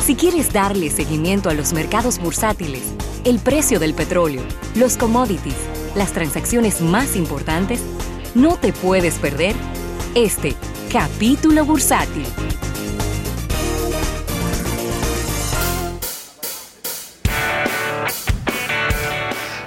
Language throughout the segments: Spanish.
Si quieres darle seguimiento a los mercados bursátiles, el precio del petróleo, los commodities, las transacciones más importantes, no te puedes perder este capítulo bursátil.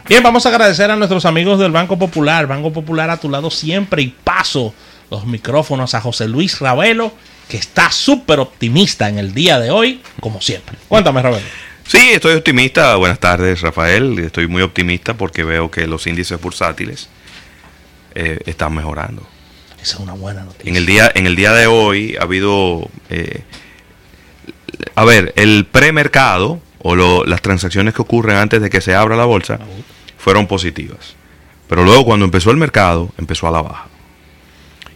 Bien, vamos a agradecer a nuestros amigos del Banco Popular. Banco Popular a tu lado siempre y paso los micrófonos a José Luis Ravelo, que está súper optimista en el día de hoy, como siempre. Cuéntame, Ravelo. Sí, estoy optimista. Buenas tardes, Rafael. Estoy muy optimista porque veo que los índices bursátiles eh, están mejorando. Esa es una buena noticia. En el día, en el día de hoy ha habido, eh, a ver, el premercado o lo- las transacciones que ocurren antes de que se abra la bolsa fueron positivas. Pero luego cuando empezó el mercado, empezó a la baja.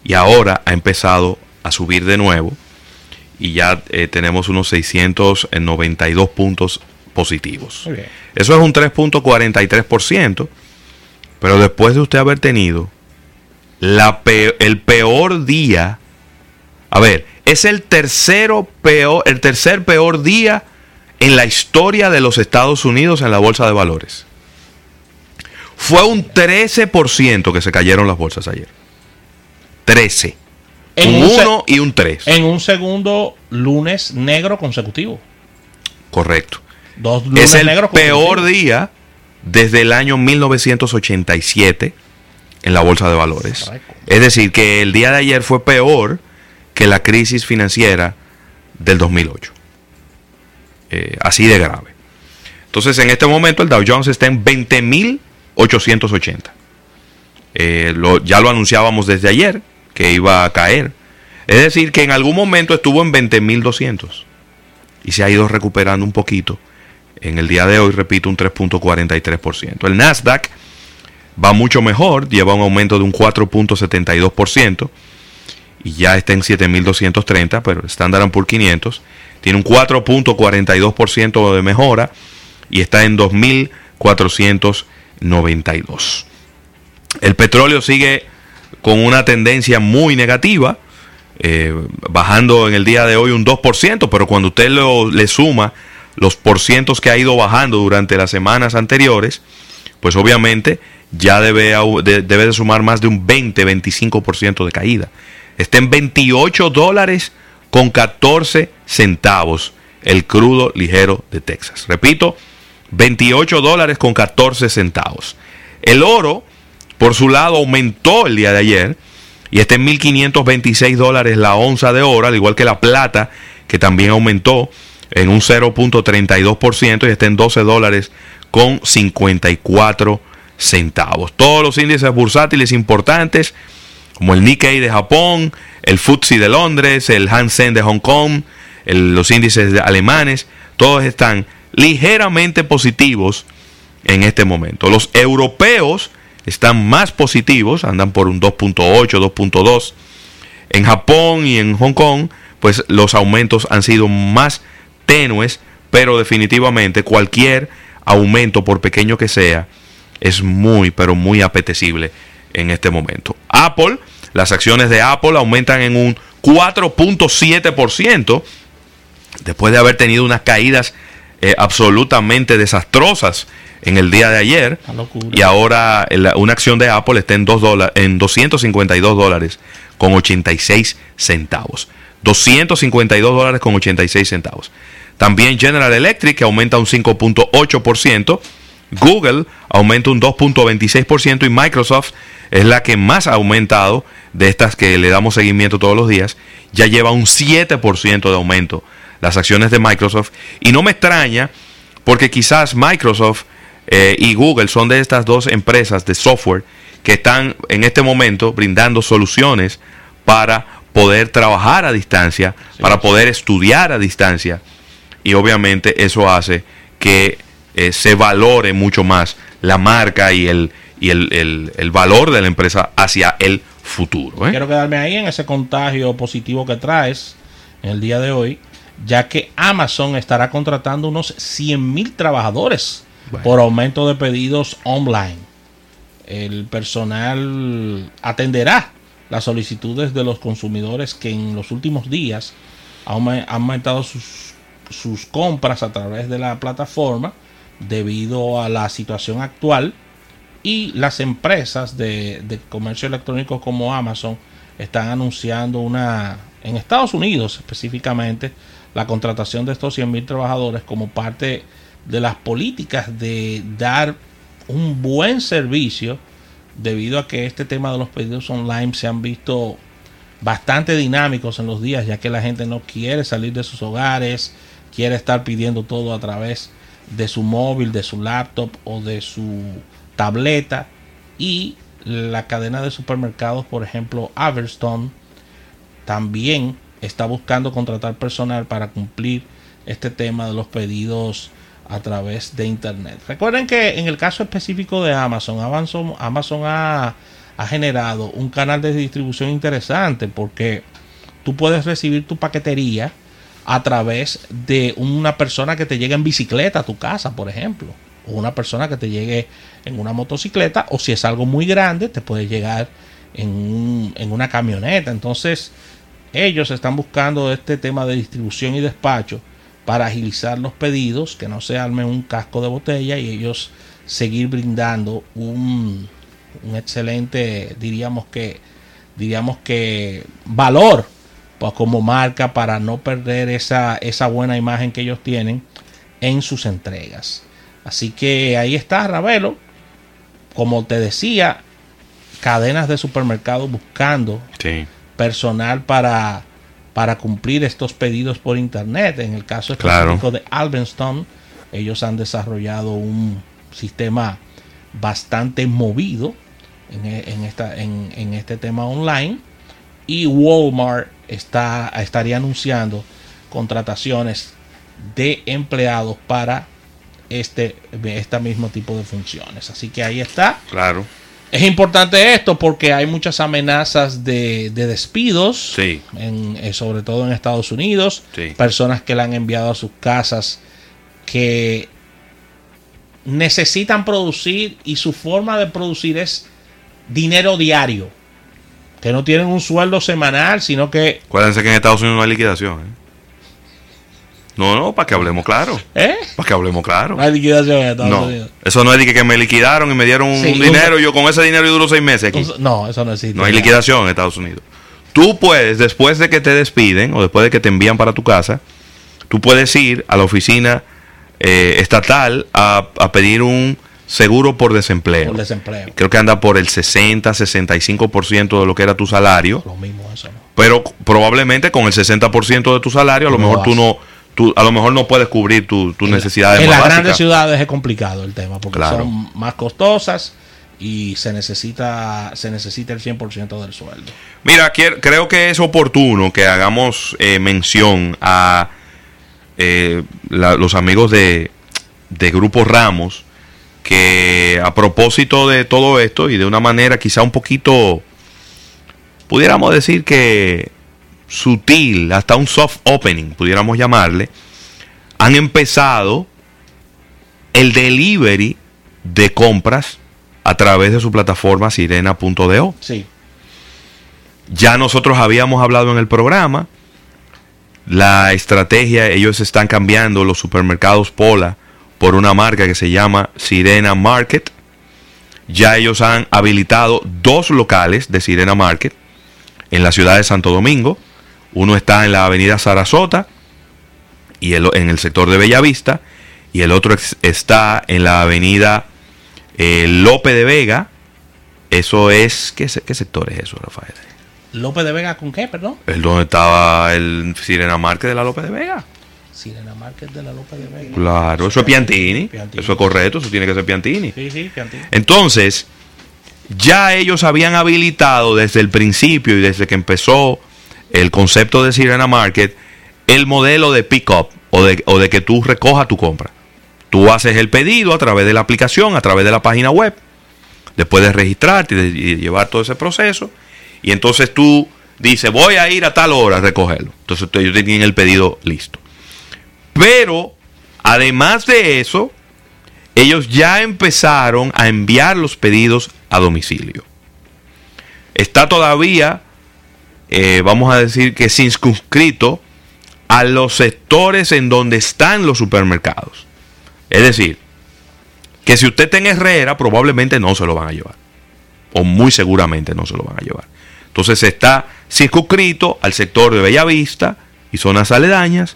Y ahora ha empezado a subir de nuevo y ya eh, tenemos unos 692 puntos positivos. Eso es un 3.43%, pero después de usted haber tenido la pe- el peor día, a ver, es el tercero peor, el tercer peor día en la historia de los Estados Unidos en la bolsa de valores. Fue un 13% que se cayeron las bolsas ayer. 13. En un un se- 1 y un 3. En un segundo lunes negro consecutivo. Correcto. Dos lunes Es el negros peor día desde el año 1987 en la bolsa de valores. Correcto. Es decir, que el día de ayer fue peor que la crisis financiera del 2008. Eh, así de grave. Entonces, en este momento el Dow Jones está en 20.880. Eh, ya lo anunciábamos desde ayer que iba a caer. Es decir, que en algún momento estuvo en 20.200 y se ha ido recuperando un poquito. En el día de hoy, repito, un 3.43%. El Nasdaq va mucho mejor, lleva un aumento de un 4.72% y ya está en 7.230, pero el Standard Poor's 500 tiene un 4.42% de mejora y está en 2.492. El petróleo sigue con una tendencia muy negativa, eh, bajando en el día de hoy un 2%, pero cuando usted lo- le suma los porcientos que ha ido bajando durante las semanas anteriores, pues obviamente ya debe, debe de sumar más de un 20-25% de caída. Está en 28 dólares con 14 centavos el crudo ligero de Texas. Repito, 28 dólares con 14 centavos. El oro, por su lado, aumentó el día de ayer y está en 1.526 dólares la onza de oro, al igual que la plata, que también aumentó en un 0.32% y está en 12 dólares con 54 centavos. Todos los índices bursátiles importantes, como el Nikkei de Japón, el FTSE de Londres, el Hansen de Hong Kong, los índices alemanes, todos están ligeramente positivos en este momento. Los europeos están más positivos, andan por un 2.8, 2.2. En Japón y en Hong Kong, pues los aumentos han sido más tenues, pero definitivamente cualquier aumento, por pequeño que sea, es muy, pero muy apetecible en este momento. Apple, las acciones de Apple aumentan en un 4.7%, después de haber tenido unas caídas eh, absolutamente desastrosas en el día de ayer. Y ahora el- una acción de Apple está en, 2 dola- en 252 dólares con 86 centavos. 252 dólares con 86 centavos. También General Electric que aumenta un 5.8%. Google aumenta un 2.26% y Microsoft es la que más ha aumentado de estas que le damos seguimiento todos los días. Ya lleva un 7% de aumento las acciones de Microsoft. Y no me extraña porque quizás Microsoft eh, y Google son de estas dos empresas de software que están en este momento brindando soluciones para poder trabajar a distancia, para poder estudiar a distancia. Y obviamente eso hace que eh, se valore mucho más la marca y el, y el, el- el valor de la empresa hacia el futuro. ¿eh? Quiero quedarme ahí en ese contagio positivo que traes en el día de hoy, ya que Amazon estará contratando unos 100 mil trabajadores Bueno. por aumento de pedidos online. El personal atenderá las solicitudes de los consumidores que en los últimos días han aume- han aumentado sus sus compras a través de la plataforma debido a la situación actual y las empresas de, de comercio electrónico como Amazon están anunciando una, en Estados Unidos específicamente, la contratación de estos 100 mil trabajadores como parte de las políticas de dar un buen servicio debido a que este tema de los pedidos online se han visto bastante dinámicos en los días ya que la gente no quiere salir de sus hogares, quiere estar pidiendo todo a través de su móvil, de su laptop o de su tableta. Y la cadena de supermercados, por ejemplo, Averstone, también está buscando contratar personal para cumplir este tema de los pedidos a través de internet. Recuerden que en el caso específico de Amazon, Amazon, Amazon ha, generado un canal de distribución interesante porque tú puedes recibir tu paquetería a través de una persona que te llegue en bicicleta a tu casa, por ejemplo, o una persona que te llegue en una motocicleta, o si es algo muy grande, te puede llegar en, en una camioneta. Entonces, ellos están buscando este tema de distribución y despacho para agilizar los pedidos, que no se arme un casco de botella y ellos seguir brindando un, un excelente, diríamos que, diríamos que valor pues, como marca para no perder esa, esa buena imagen que ellos tienen en sus entregas. Así que ahí está Ravelo. Como te decía, cadenas de supermercados buscando Sí. Personal para, para cumplir estos pedidos por internet. En el caso Claro. específico de Alvenston, ellos han desarrollado un sistema bastante movido en, e- en esta, en, en este tema online. Y Walmart está, estaría anunciando contrataciones de empleados para este, este mismo tipo de funciones. Así que ahí está. Claro. Es importante esto porque hay muchas amenazas de, de despidos, Sí. en- eh, sobre todo en Estados Unidos, Sí. personas que la han enviado a sus casas que necesitan producir y su forma de producir es dinero diario, que no tienen un sueldo semanal, sino que... Acuérdense que en Estados Unidos no hay liquidación. ¿eh? No, no, para que hablemos claro. ¿Eh? Para que hablemos claro. No hay liquidación en Estados No, Unidos. eso no es de que, me liquidaron y me dieron un dinero. y Yo con ese dinero yo duro seis meses aquí. No, eso no existe. No hay liquidación en Estados Unidos. Tú puedes, después de que te despiden o después de que te envían para tu casa, tú puedes ir a la oficina eh, estatal a, a pedir un seguro por desempleo. Por desempleo. Creo que anda por el 60, 65% de lo que era tu salario. Lo mismo eso, ¿no? Pero probablemente con el 60% de tu salario, a lo mejor tú no, tú, a lo mejor no puedes cubrir tu- tus necesidades En más las básicas. grandes ciudades es complicado el tema porque Claro. son más costosas y se necesita se necesita el 100% del sueldo. Mira, quiero- creo que es oportuno que hagamos eh, mención a eh, la- los amigos de, de Grupo Ramos, que a propósito de todo esto y de una manera quizá un poquito, pudiéramos decir que sutil, hasta un soft opening, pudiéramos llamarle, han empezado el delivery de compras a través de su plataforma sirena.do. Sí. Ya nosotros habíamos hablado en el programa. La estrategia, ellos están cambiando los supermercados Pola por una marca que se llama Sirena Market. Ya ellos han habilitado dos locales de Sirena Market en la ciudad de Santo Domingo. Uno está en la avenida Sarasota y el- en el sector de Bellavista. Y el otro está en la avenida eh, Lope de Vega. Eso es. ¿qué, se- ¿Qué sector es eso, Rafael? López de Vega con qué, perdón? ¿El donde estaba el Sirena Market de la Lope de Vega? Sirena Market de la López de Vega. Claro, eso es Piantini. Piantini. Eso es correcto, eso tiene que ser Piantini. Sí, sí, Piantini. Entonces, ya ellos habían habilitado desde el principio y desde que empezó el concepto de Sirena Market el modelo de pick-up o de, o de que tú recojas tu compra. Tú haces el pedido a través de la aplicación, a través de la página web, después de registrarte y, llevar todo ese proceso, y entonces tú dices, voy a ir a tal hora a recogerlo. Entonces ellos te tienen el pedido listo. Pero, además de eso, ellos ya empezaron a enviar los pedidos a domicilio. Está todavía, eh, vamos a decir que circunscrito a los sectores en donde están los supermercados. Es decir, que si usted está en Herrera, probablemente no se lo van a llevar. O muy seguramente no se lo van a llevar. Entonces está circunscrito al sector de Bellavista y zonas aledañas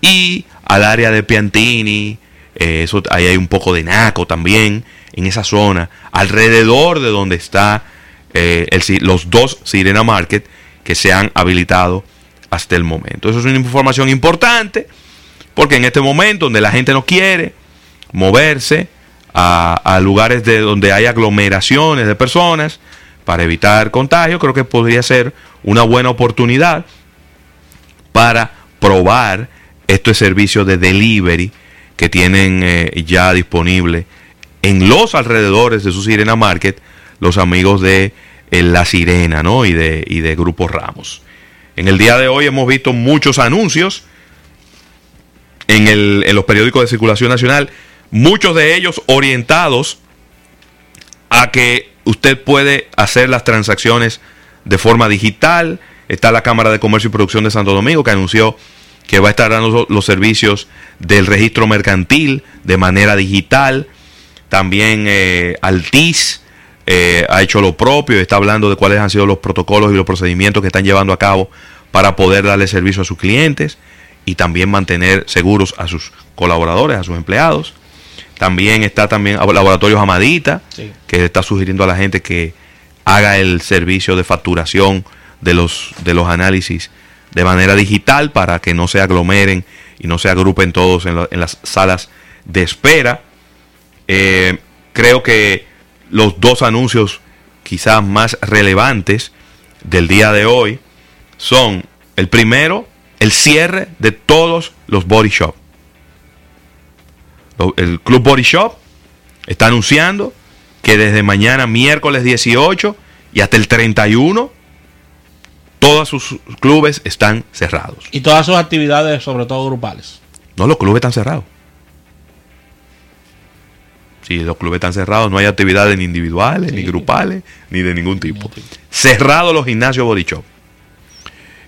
y al área de Piantini, eh, eso, ahí hay un poco de Naco también, en esa zona, alrededor de donde está eh, los dos Sirena Market que se han habilitado hasta el momento. Eso es una información importante porque en este momento donde la gente no quiere moverse a, lugares de donde hay aglomeraciones de personas para evitar contagio, creo que podría ser una buena oportunidad para probar estos servicios de delivery que tienen eh, ya disponible en los alrededores de su Sirena Market los amigos de eh, La Sirena ¿no? y, de, y de Grupo Ramos. En el día de hoy hemos visto muchos anuncios en, el, en los periódicos de circulación nacional, muchos de ellos orientados a que usted puede hacer las transacciones de forma digital. Está la Cámara de Comercio y Producción de Santo Domingo que anunció que va a estar dando los servicios del registro mercantil de manera digital. También eh, Altis eh, ha hecho lo propio, está hablando de cuáles han sido los protocolos y los procedimientos que están llevando a cabo para poder darle servicio a sus clientes y también mantener seguros a sus colaboradores, a sus empleados. También está también Laboratorios Amadita, que está sugiriendo a la gente que haga el servicio de facturación de los, de los análisis de manera digital para que no se aglomeren y no se agrupen todos en, las salas de espera. Eh, creo que los dos anuncios quizás más relevantes del día de hoy son el primero, el cierre de todos los body shop. El Club Body Shop está anunciando que desde mañana miércoles 18 y hasta el 31 todos sus clubes están cerrados. Y todas sus actividades, sobre todo grupales. No, los clubes están cerrados. Si los clubes están cerrados, no hay actividades ni individuales, ni grupales, ni de ningún tipo. Cerrados los gimnasios Body Shop.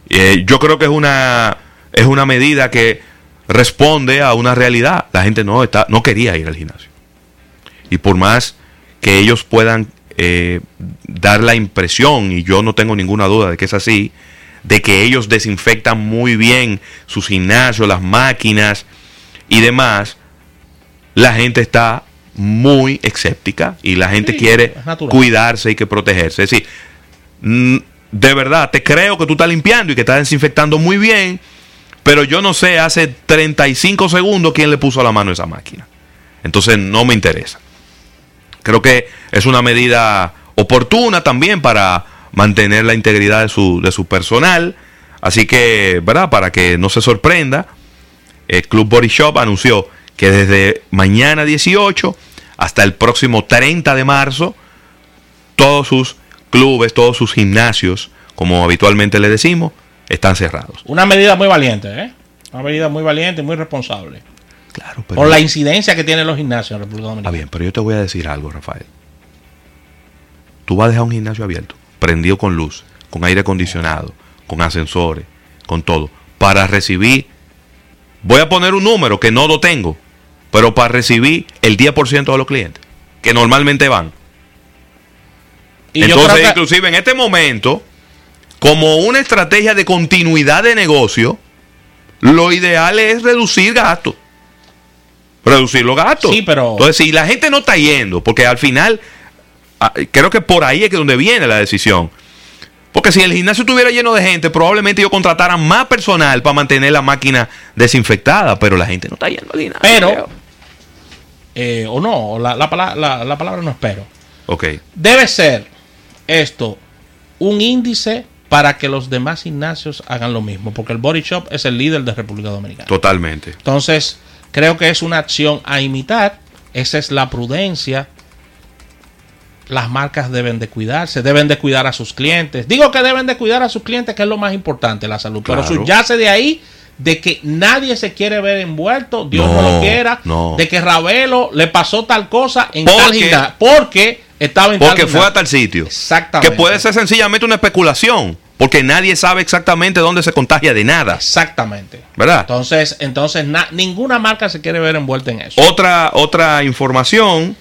Eh, yo creo que es una, es una medida que responde a una realidad. La gente no, está, no quería ir al gimnasio. Y por más que ellos puedan eh, dar la impresión, y yo no tengo ninguna duda de que es así, de que ellos desinfectan muy bien sus gimnasios, las máquinas y demás, la gente está muy escéptica y la gente quiere cuidarse y que protegerse. Es decir, de verdad, te creo que tú estás limpiando y que estás desinfectando muy bien, pero yo no sé hace 35 segundos quién le puso la mano a esa máquina. Entonces no me interesa. Creo que es una medida oportuna también para mantener la integridad de su, de su personal. Así que, ¿verdad? Para que no se sorprenda, el Club Body Shop anunció que desde mañana 18 hasta el próximo 30 de marzo, todos sus clubes, todos sus gimnasios, como habitualmente le decimos, están cerrados. Una medida muy valiente, ¿eh? Una medida muy valiente y muy responsable. Claro, pero... Con la incidencia que tienen los gimnasios en República Dominicana. Está bien, pero yo te voy a decir algo, Rafael. Tú vas a dejar un gimnasio abierto, prendido con luz, con aire acondicionado, con ascensores, con todo, para recibir Voy a poner un número que no lo tengo, pero para recibir el 10% de los clientes, que normalmente van. Entonces, inclusive en este momento, como una estrategia de continuidad de negocio, lo ideal es reducir gastos. Reducir los gastos. Sí, pero... Entonces, si la gente no está yendo, porque al final, ah, creo que por ahí es que donde viene la decisión. Porque si el gimnasio estuviera lleno de gente, probablemente yo contratara más personal para mantener la máquina desinfectada, pero la gente no está yendo al gimnasio. Pero, eh, o no, la, la, palabra no espero. Ok. Debe ser esto un índice para que los demás gimnasios hagan lo mismo, porque el Body Shop es el líder de República Dominicana. Totalmente. Entonces, creo que es una acción a imitar, esa es la prudencia las marcas deben de cuidarse, deben de cuidar a sus clientes. Digo que deben de cuidar a sus clientes, que es lo más importante, la salud. Pero subyace de ahí de que nadie se quiere ver envuelto, Dios no, lo quiera, de que Ravelo le pasó tal cosa en porque, tal porque estaba en Porque fue a tal sitio. Exactamente. Que puede ser sencillamente una especulación. Porque nadie sabe exactamente dónde se contagia de nada. Exactamente. ¿Verdad? Entonces, entonces na- ninguna marca se quiere ver envuelta en eso. Otra, otra información,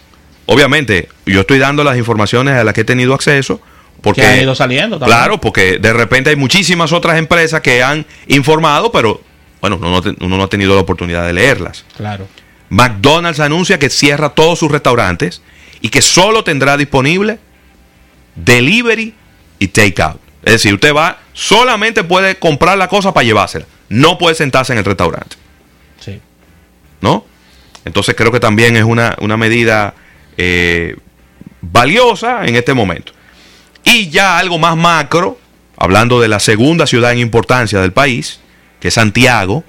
obviamente, yo estoy dando las informaciones a las que he tenido acceso. Porque, que han ido saliendo también. Claro, porque de repente hay muchísimas otras empresas que han informado, pero bueno, uno no, te- uno no ha tenido la oportunidad de leerlas. Claro. McDonald's anuncia que cierra todos sus restaurantes y que solo tendrá disponible delivery y takeout. Es decir, usted va, solamente puede comprar la cosa para llevársela. No puede sentarse en el restaurante. Sí. ¿no? Entonces creo que también es una, una medida eh, valiosa en este momento. Y ya algo más macro, hablando de la segunda ciudad en importancia del país, que es Santiago.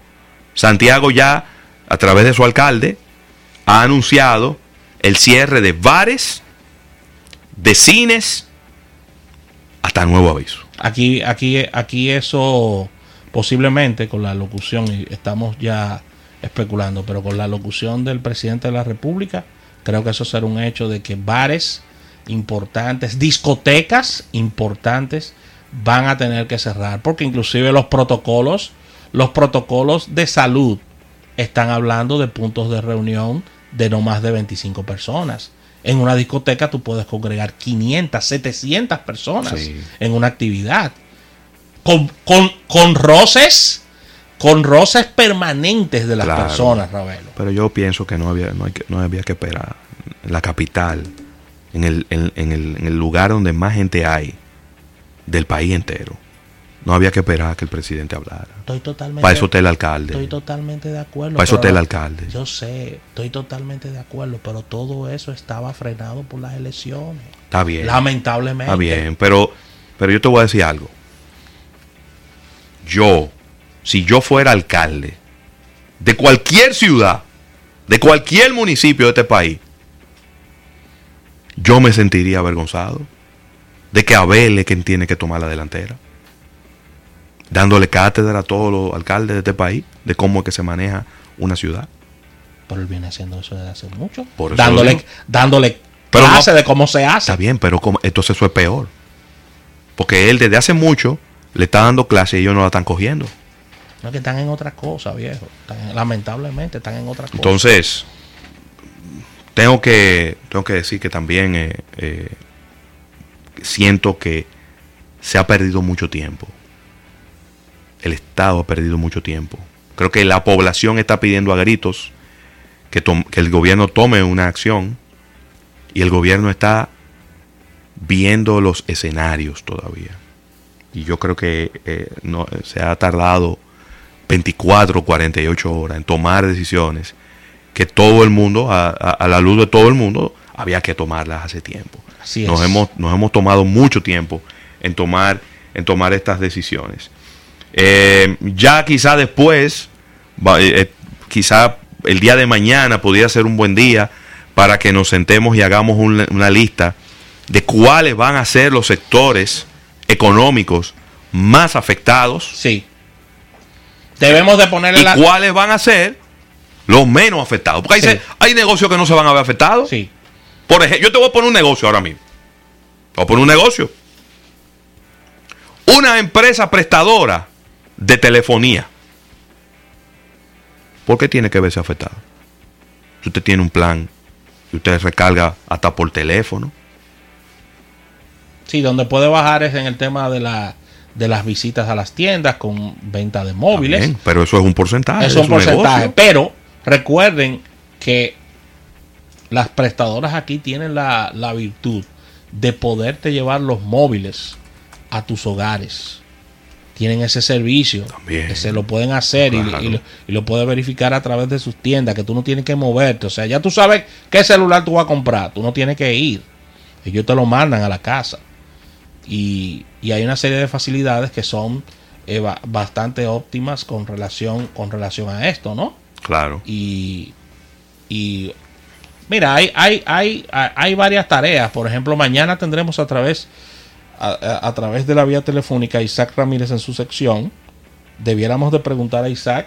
Santiago ya, a través de su alcalde, ha anunciado el cierre de bares, de cines, hasta nuevo aviso. Aquí, aquí, aquí eso posiblemente con la locución, y estamos ya especulando, pero con la locución del presidente de la República, creo que eso será un hecho de que bares importantes, discotecas importantes van a tener que cerrar, porque inclusive los protocolos, los protocolos de salud están hablando de puntos de reunión de no más de 25 personas. En una discoteca tú puedes congregar 500, 700 personas Sí. en una actividad. Con, con, con roces, con roces permanentes de las Claro. personas, Ravelo. Pero yo pienso que no había, no hay que- no había que esperar. La capital, en el, en, en el, en el lugar donde más gente hay del país entero, no había que esperar a que el presidente hablara. Estoy totalmente, Para eso está el alcalde. estoy totalmente de acuerdo. Para eso está el alcalde. Yo sé, estoy totalmente de acuerdo, pero todo eso estaba frenado por las elecciones. Está bien. Lamentablemente. Está bien. Pero, pero yo te voy a decir algo. Yo, si yo fuera alcalde de cualquier ciudad, de cualquier municipio de este país, yo me sentiría avergonzado de que Abel es quien tiene que tomar la delantera. Dándole cátedra a todos los alcaldes de este país de cómo es que se maneja una ciudad. Pero él viene haciendo eso desde hace mucho. Por dándole dándole Pero clase no- de cómo se hace. Está bien, pero como- entonces eso es peor. Porque él desde hace mucho le está dando clase y ellos no la están cogiendo. No es que están en otra cosa, viejo. Están lamentablemente están en otra cosa. Entonces, tengo que, tengo que decir que también eh, eh, siento que se ha perdido mucho tiempo. El Estado ha perdido mucho tiempo. Creo que la población está pidiendo a gritos que, que el gobierno tome una acción y el gobierno está viendo los escenarios todavía. Y yo creo que eh, no, se ha tardado 24, 48 horas en tomar decisiones que todo el mundo, a, a- a la luz de todo el mundo, había que tomarlas hace tiempo. Así Nos es. hemos, nos hemos tomado mucho tiempo en tomar, en tomar estas decisiones. Eh, ya quizá después, eh, eh, quizá el día de mañana podría ser un buen día para que nos sentemos y hagamos una, una lista de cuáles van a ser los sectores económicos más afectados Sí. Debemos de ponerle y la. cuáles van a ser los menos afectados. Porque hay, Sí. se- hay negocios que no se van a ver afectados. Sí. Por ejemplo, yo te voy a poner un negocio ahora mismo. Te voy a poner un negocio. Una empresa prestadora de telefonía. ¿Por qué tiene que verse afectada? Si usted tiene un plan y usted recarga hasta por teléfono. Sí, donde puede bajar es en el tema de la de las visitas a las tiendas con venta de móviles. Bien, pero eso es un porcentaje. es un porcentaje. negocio. Pero recuerden que las prestadoras aquí tienen la, la virtud de poderte llevar los móviles a tus hogares. Tienen ese servicio También. que se lo pueden hacer y- Claro. y, lo, y lo puedes verificar a través de sus tiendas, que tú no tienes que moverte. O sea, ya tú sabes qué celular tú vas a comprar, tú no tienes que ir. Ellos te lo mandan a la casa. Y, y hay una serie de facilidades que son eh, ba- bastante óptimas con relación, con relación a esto, ¿no? Claro. Y, y mira, hay, hay, hay, hay varias tareas. Por ejemplo, mañana tendremos a través, a, a- través de la vía telefónica Isaac Ramírez en su sección. Debiéramos de preguntar a Isaac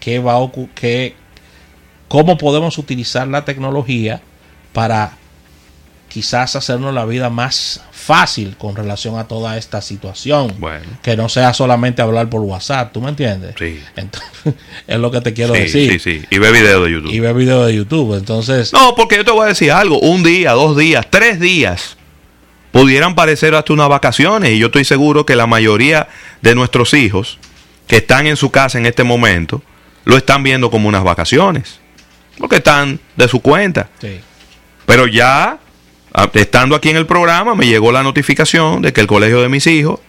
qué va qué- cómo podemos utilizar la tecnología para quizás hacernos la vida más fácil con relación a toda esta situación. Bueno. Que no sea solamente hablar por WhatsApp, ¿tú me entiendes? Sí. Entonces, es lo que te quiero Sí, decir. sí, sí. Y ve video de YouTube. Y ver video de YouTube. Entonces, No, porque yo te voy a decir algo. Un día, dos días, tres días pudieran parecer hasta unas vacaciones. Y yo estoy seguro que la mayoría de nuestros hijos que están en su casa en este momento lo están viendo como unas vacaciones. Porque están de su cuenta. sí. Pero ya, estando aquí en el programa, me llegó la notificación de que el colegio de mis hijos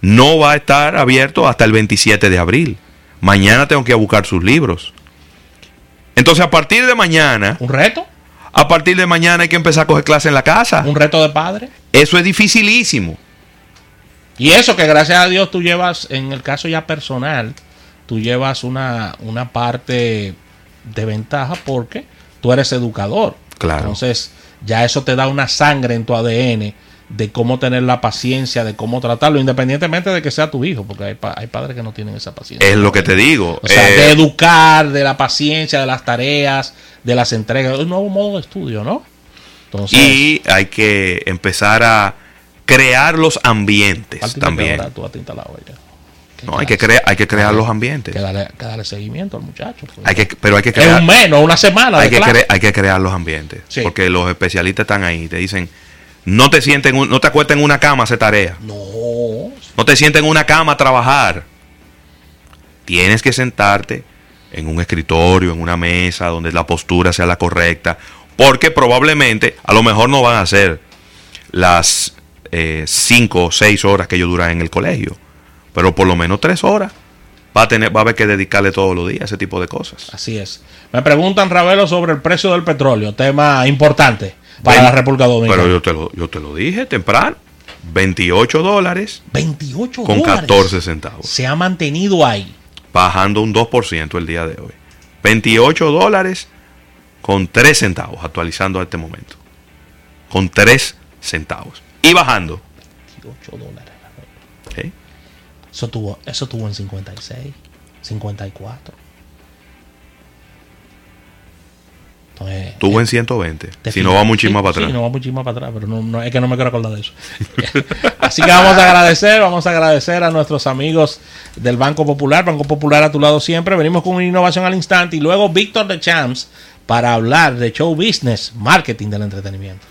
no va a estar abierto hasta el 27 de abril. Mañana tengo que ir a buscar sus libros. Entonces, a partir de mañana, un reto, a partir de mañana hay que empezar a coger clase en la casa. un reto de padre. Eso es dificilísimo. Y eso que gracias a Dios tú llevas, en el caso ya personal, tú llevas una, una parte de ventaja porque tú eres educador. Claro. Entonces, ya eso te da una sangre en tu ADN de cómo tener la paciencia, de cómo tratarlo, independientemente de que sea tu hijo, porque hay, pa- hay padres que no tienen esa paciencia. Es lo que te digo. O sea, Eh, de educar, de la paciencia, de las tareas, de las entregas, un nuevo modo de estudio, ¿no? Entonces, y hay que empezar a crear los ambientes también. ahora tú has instalado ya. ¿Qué No, hay que, clase? crea- hay que crear los ambientes. que darle, que darle seguimiento al muchacho. pues. Hay que, pero hay que es crear, un mes, no una semana. hay que, cre- hay que crear los ambientes. Sí. Porque los especialistas están ahí. Te dicen, no te sienten, no te acuestes en una cama a hacer tarea. No. No te sientes en una cama a trabajar. Tienes que sentarte en un escritorio, en una mesa, donde la postura sea la correcta. Porque probablemente, a lo mejor no van a ser las eh, cinco o seis horas que ellos duran en el colegio. Pero por lo menos tres horas. Va a, tener, va a haber que dedicarle todos los días a ese tipo de cosas. Así es. Me preguntan, Ravelo, sobre el precio del petróleo. Tema importante para Ven- la República Dominicana. Pero yo te, lo, yo te lo dije temprano. 28 dólares 28 con dólares. 14 centavos. Se ha mantenido ahí. bajando un 2% el día de hoy. 28 dólares con 3 centavos, actualizando a este momento. Con 3 centavos. Y bajando. 28 dólares. Eso tuvo, eso tuvo en 56, 54. Entonces, Tuvo eh, en 120. te Si no va muchísimo Sí, para atrás. Sí, no va muchísimo para atrás, pero no, no- es que no me quiero acordar de eso. Así que vamos a agradecer, vamos a agradecer a nuestros amigos del Banco Popular, Banco Popular a tu lado siempre. Venimos con una innovación al instante y luego Víctor de Champs para hablar de show business, marketing del entretenimiento.